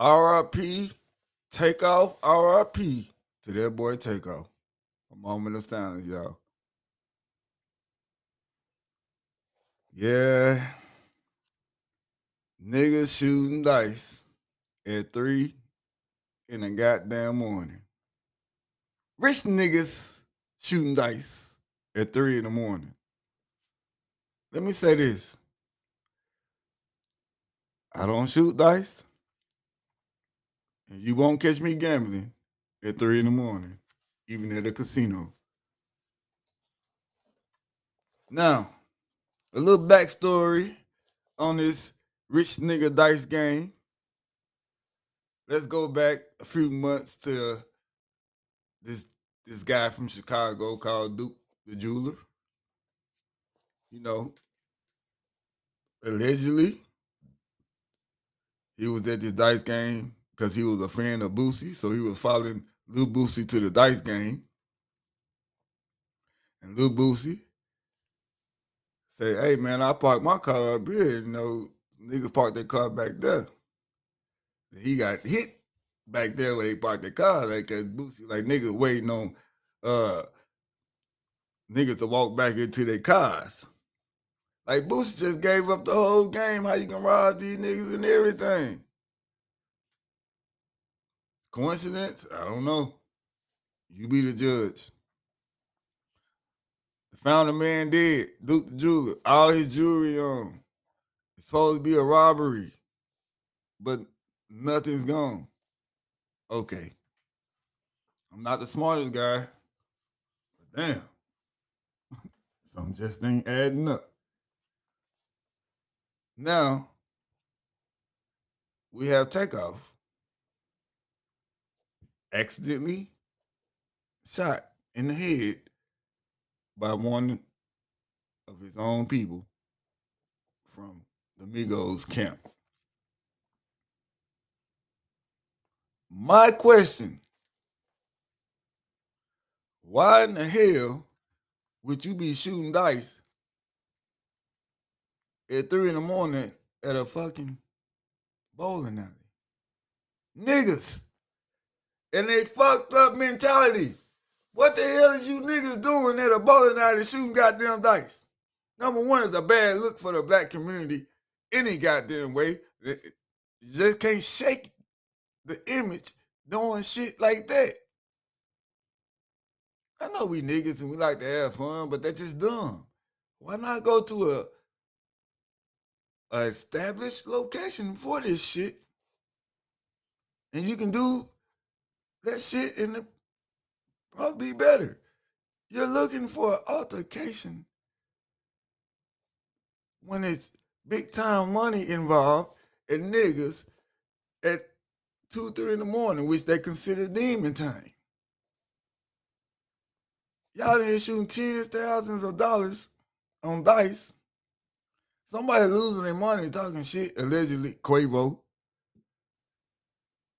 RIP, Takeoff, RIP to that boy Takeoff. A moment of silence, y'all. Yeah. Niggas shooting dice at three in the goddamn morning. Rich niggas shooting dice at three in the morning. Let me say this. I don't shoot dice. And you won't catch me gambling at three in the morning, even at a casino. Now, a little backstory on this rich nigga dice game. Let's go back a few months to this this guy from Chicago called Duke the Jeweler. You know, allegedly, he was at the dice game because he was a fan of Boosie, so he was following Lil Boosie to the dice game. And Lil Boosie say, hey man, I parked my car up here, you know, niggas parked their car back there. He got hit back there where they parked their car, like cause Boosie, like niggas waiting on uh niggas to walk back into their cars. Like Boosie just gave up the whole game, how you can rob these niggas and everything. Coincidence? I don't know. You be the judge. The founder man did Duke the jeweler, all his jewelry on. It's supposed to be a robbery, but nothing's gone. Okay. I'm not the smartest guy, but damn. Something just ain't adding up. Now, we have Takeoff. Accidentally shot in the head by one of his own people from the Migos camp. My question why in the hell would you be shooting dice at three in the morning at a fucking bowling alley? Niggas. And they fucked up mentality. What the hell is you niggas doing at a bowling alley shooting goddamn dice? Number one is a bad look for the black community any goddamn way. You just can't shake the image doing shit like that. I know we niggas and we like to have fun, but that's just dumb. Why not go to a, a established location for this shit? And you can do that shit in the probably better. You're looking for an altercation when it's big time money involved and niggas at two, three in the morning, which they consider demon time. Y'all ain't shooting tens, thousands of dollars on dice. Somebody losing their money talking shit, allegedly, Quavo.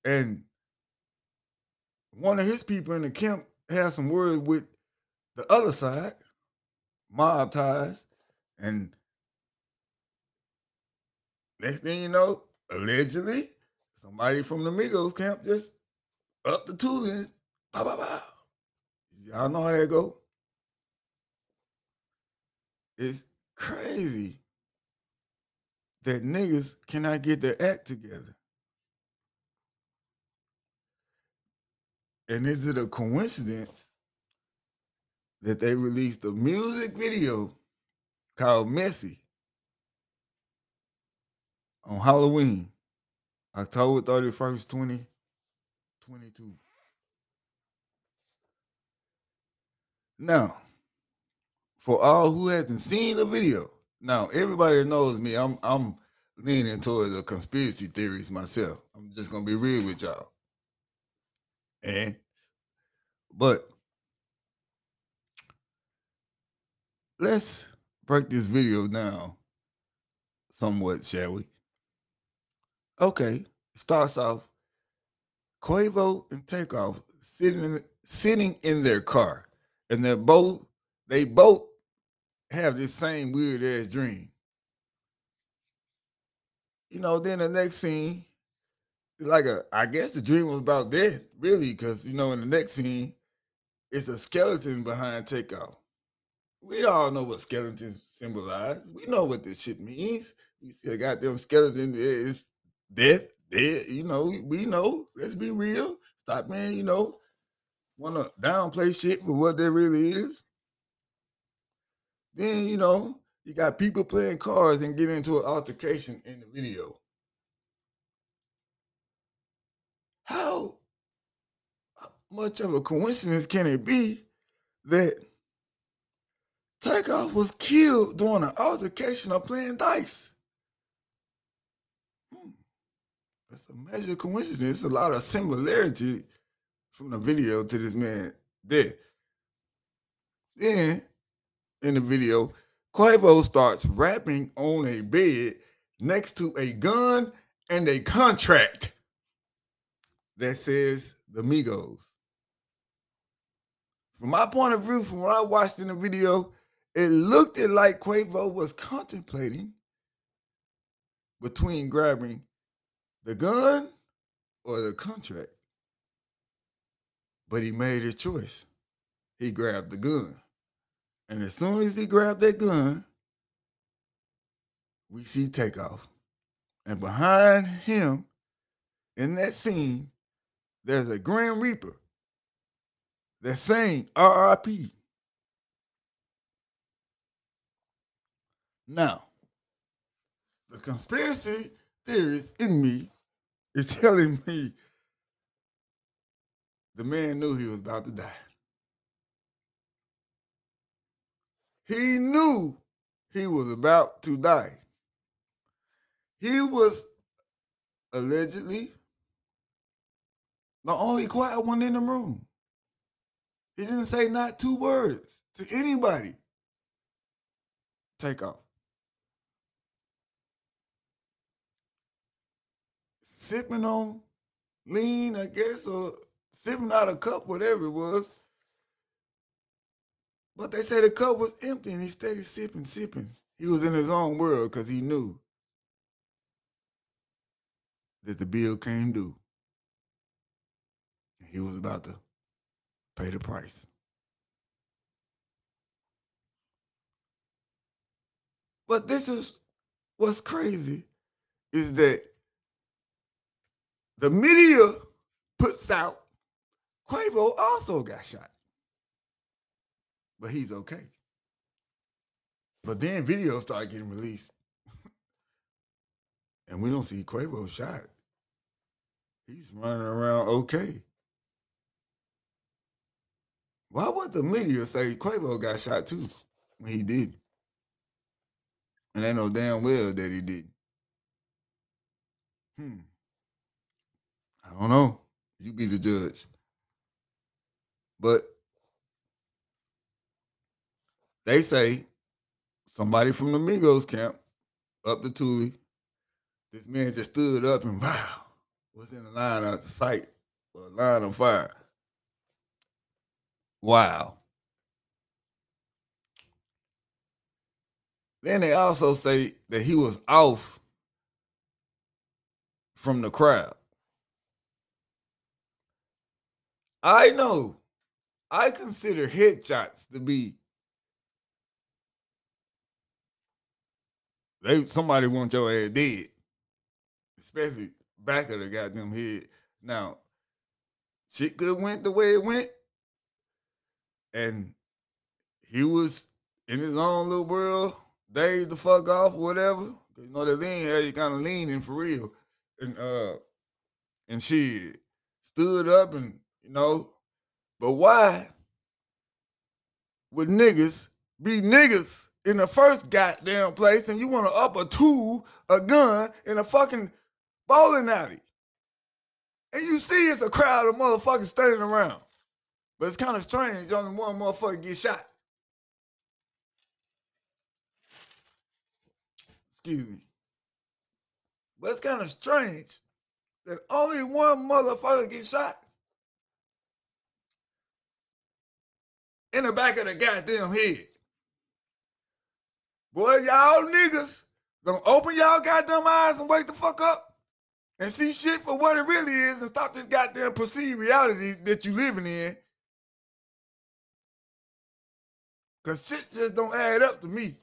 And one of his people in the camp had some words with the other side, mob ties, and next thing you know, allegedly, somebody from the Migos camp just up the tools pow, pow, pow. Y'all know how that go. It's crazy that niggas cannot get their act together. And is it a coincidence that they released a music video called Messy on Halloween, October 31st, 2022? Now, for all who hasn't seen the video, now everybody knows me. I'm I'm leaning towards the conspiracy theories myself. I'm just gonna be real with y'all. And but let's break this video down somewhat, shall we? Okay, starts off Quavo and Takeoff sitting in, sitting in their car, and they're both they both have this same weird ass dream. you know, then the next scene, like a, I guess the dream was about death, really, because you know, in the next scene, it's a skeleton behind Takeoff. We all know what skeletons symbolize. We know what this shit means. You see a goddamn skeleton is death, dead. You know, we know. Let's be real. Stop, man. You know, want to downplay shit for what that really is. Then you know you got people playing cards and get into an altercation in the video. How much of a coincidence can it be that Takeoff was killed during an altercation of playing dice? Hmm. That's a major coincidence. It's a lot of similarity from the video to this man death. Then in the video, Quavo starts rapping on a bed next to a gun and a contract that says the Migos. From my point of view, from what I watched in the video, it looked like Quavo was contemplating between grabbing the gun or the contract. But he made his choice. He grabbed the gun. And as soon as he grabbed that gun, we see Takeoff. And behind him, in that scene, there's a Grim Reaper that's saying RIP. Now, the conspiracy theorist in me is telling me the man knew he was about to die. He knew he was about to die. He was allegedly the only quiet one in the room. He didn't say not two words to anybody. Takeoff. Sipping on lean, I guess, or sipping out a cup, whatever it was. But they said the cup was empty and he started sipping, sipping. He was in his own world because he knew that the bill came due. He was about to pay the price. But this is what's crazy is that the media puts out Quavo also got shot. But he's okay. But then videos start getting released. and we don't see Quavo shot. He's running around okay. Why would the media say Quavo got shot too when he did? And they know damn well that he did. Hmm. I don't know. You be the judge. But they say somebody from the Migos camp up the Tule, this man just stood up and wow, was in the line out of sight, or line of fire. Wow. Then they also say that he was off from the crowd. I know I consider headshots to be they somebody want your ass dead. Especially back of the goddamn head. Now, shit could have went the way it went. And he was in his own little world, dazed the fuck off, whatever. You know that lean had you kind of leaning for real. And uh and she stood up and you know, but why would niggas be niggas in the first goddamn place and you want to up a tool, a gun in a fucking bowling alley? And you see it's a crowd of motherfuckers standing around. But it's kind of strange, only one motherfucker get shot. Excuse me. But it's kind of strange that only one motherfucker get shot. in the back of the goddamn head. Boy, y'all niggas Don't open y'all goddamn eyes and wake the fuck up and see shit for what it really is and stop this goddamn perceived reality that you living in. Cause shit just don't add up to me.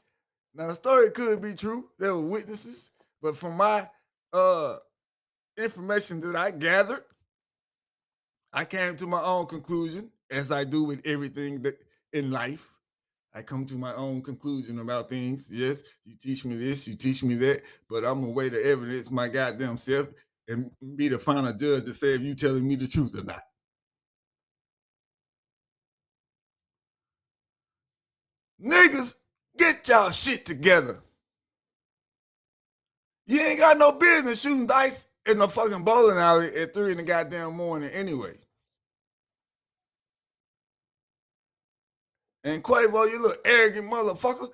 Now the story could be true. There were witnesses, but from my uh information that I gathered, I came to my own conclusion, as I do with everything that in life. I come to my own conclusion about things. Yes, you teach me this, you teach me that, but I'm gonna weigh the evidence my goddamn self and be the final judge to say if you telling me the truth or not. Niggas, get y'all shit together. You ain't got no business shooting dice in the fucking bowling alley at three in the goddamn morning anyway. And Quavo, you little arrogant motherfucker.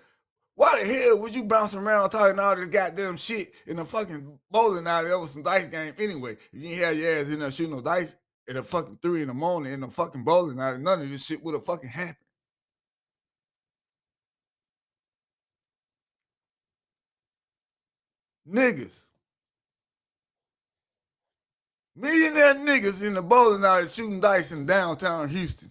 Why the hell was you bouncing around talking all this goddamn shit in the fucking bowling alley over some dice game anyway? If you ain't have your ass in there shooting no dice at a fucking three in the morning in the fucking bowling alley, none of this shit would have fucking happened. Niggas. Millionaire niggas in the bowling alley shooting dice in downtown Houston.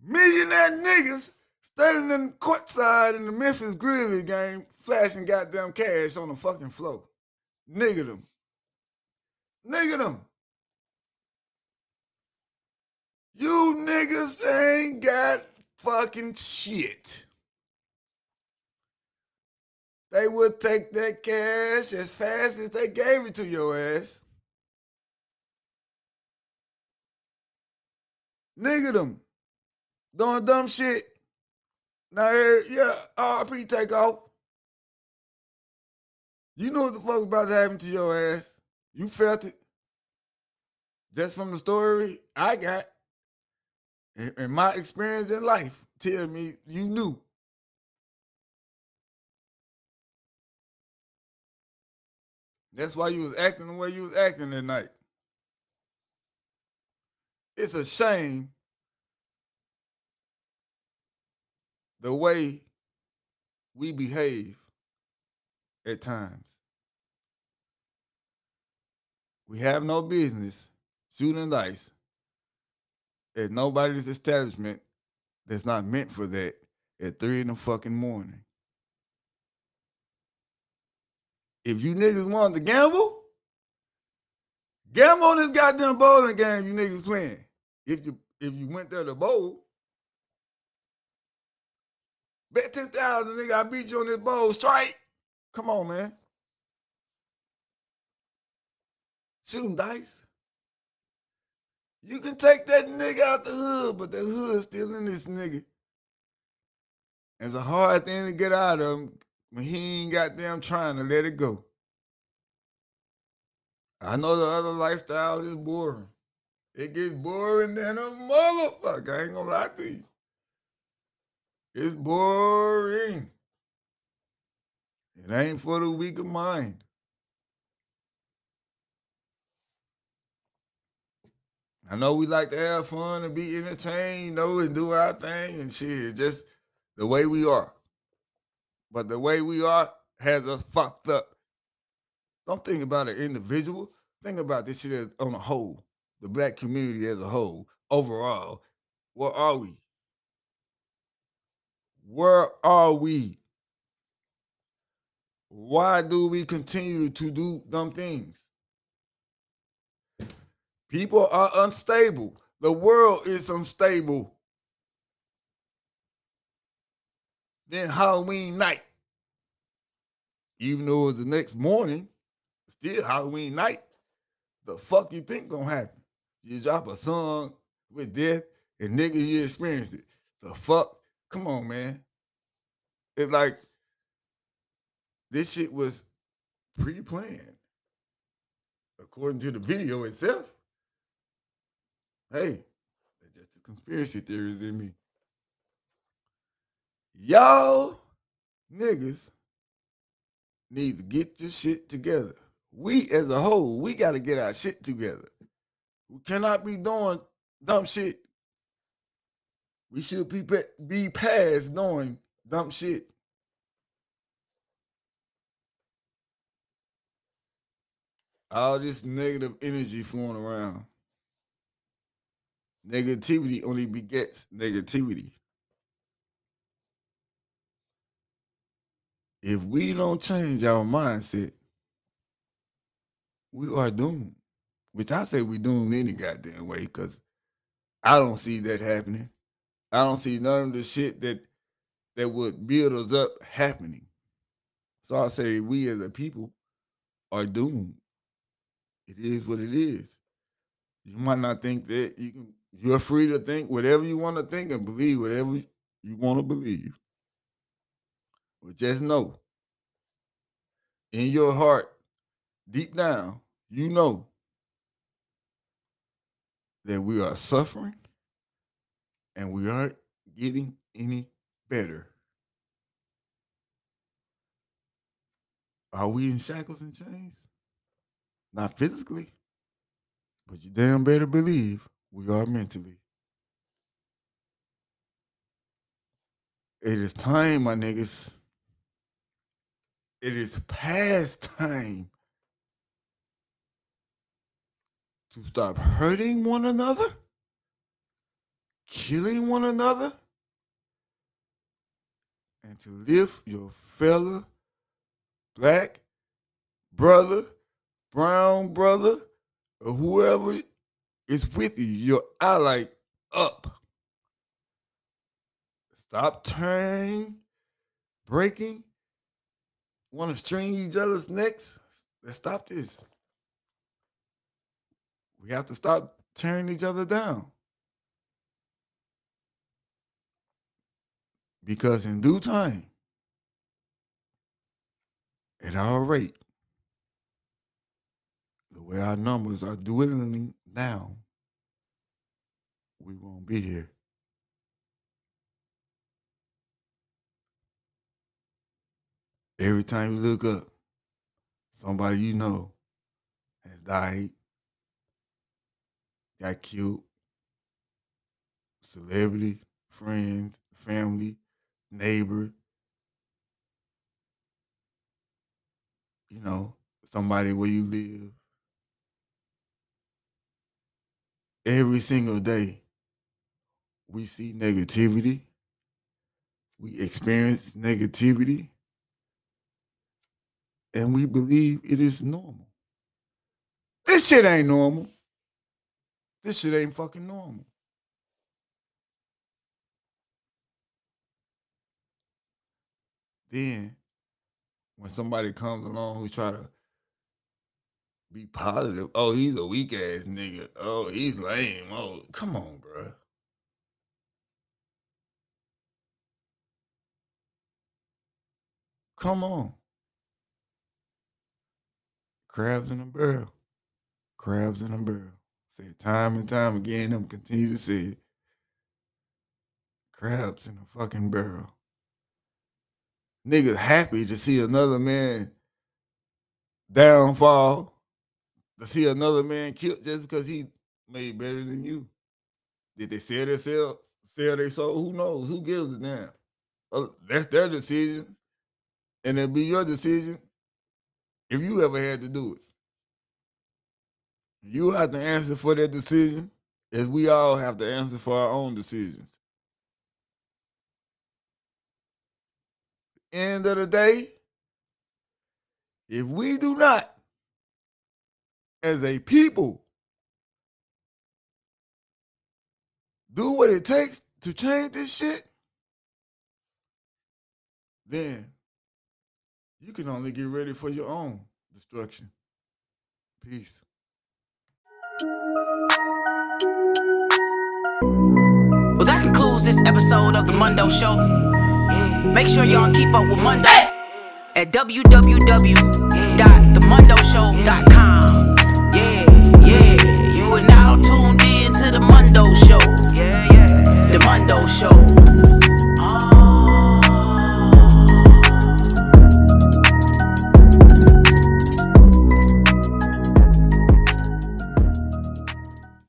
Millionaire niggas standing in the courtside in the Memphis Grizzlies game, flashing goddamn cash on the fucking floor. Nigga them. Nigga them. You niggas ain't got fucking shit. They would take that cash as fast as they gave it to your ass. Nigga them. Doing dumb shit. Now, yeah, RP Takeoff. You know what the fuck's about to happen to your ass. You felt it. Just from the story I got and, and my experience in life tell me you knew. That's why you was acting the way you was acting that night. It's a shame the way we behave at times. We have no business shooting dice at nobody's establishment that's not meant for that at three in the fucking morning. If you niggas wanted to gamble, gamble on this goddamn bowling game you niggas playing. If you if you went there to bowl, bet ten thousand, nigga, I beat you on this bowl straight. Come on, man. Shooting dice. You can take that nigga out the hood, but the hood's still in this nigga. It's a hard thing to get out of when he ain't got goddamn trying to let it go. I know the other lifestyle is boring. It gets boring than a motherfucker. I ain't gonna lie to you. It's boring. It ain't for the weak of mind. I know we like to have fun and be entertained, you know, and do our thing and shit. Just the way we are. But the way we are has us fucked up. Don't think about an individual. Think about this shit as on a whole. The black community as a whole. Overall, where are we? Where are we? Why do we continue to do dumb things? People are unstable. The world is unstable. Then Halloween night, even though it was the next morning, still Halloween night. The fuck you think gonna happen? You drop a song with death and nigga you experienced it. The fuck? Come on, man. It's like this shit was pre-planned. According to the video itself. Hey, that's just a conspiracy theories in me y'all niggas need to get your shit together. We as a whole, we got to get our shit together. We cannot be doing dumb shit. We should be be past doing dumb shit. All this negative energy flowing around. Negativity only begets negativity. If we don't change our mindset, we are doomed. Which I say we doomed any goddamn way, because I don't see that happening. I don't see none of the shit that that would build us up happening. So I say we as a people are doomed. It is what it is. You might not think that you can you're free to think whatever you want to think and believe whatever you want to believe. But just know in your heart, deep down, you know that we are suffering and we aren't getting any better. Are we in shackles and chains? Not physically, but you damn better believe we are mentally. It is time, my niggas. It is past time to stop hurting one another, killing one another, and to lift your fellow black brother, brown brother, or whoever is with you, your ally up. Stop turning, breaking, want to string each other's necks. Let's stop this. We have to stop tearing each other down. Because in due time, at our rate, the way our numbers are dwindling down, we won't be here. Every time you look up, somebody you know has died, got killed, celebrity, friends, family, neighbor, you know, somebody where you live. Every single day, we see negativity. We experience negativity. And we believe it is normal. This shit ain't normal. This shit ain't fucking normal. Then, when somebody comes along who try to be positive, oh, he's a weak ass nigga. Oh, he's lame. Oh, come on, bro. Come on. Crabs in a barrel. Crabs in a barrel. Say it time and time again. I'm continue to say it. Crabs in a fucking barrel. Niggas happy to see another man downfall, to see another man killed just because he made better than you. Did they sell their sell, sell their soul? Who knows? Who gives a damn? Uh, that's their decision, and it'll be your decision if you ever had to do it. You have to answer for that decision, as we all have to answer for our own decisions. End of the day, if we do not, as a people, do what it takes to change this shit, then you can only get ready for your own destruction. Peace. Well, that concludes this episode of The Mundo Show. Make sure y'all keep up with Mundo at www.themundoshow.com. Yeah, yeah, you are now tuned in to The Mundo Show. The Mundo Show.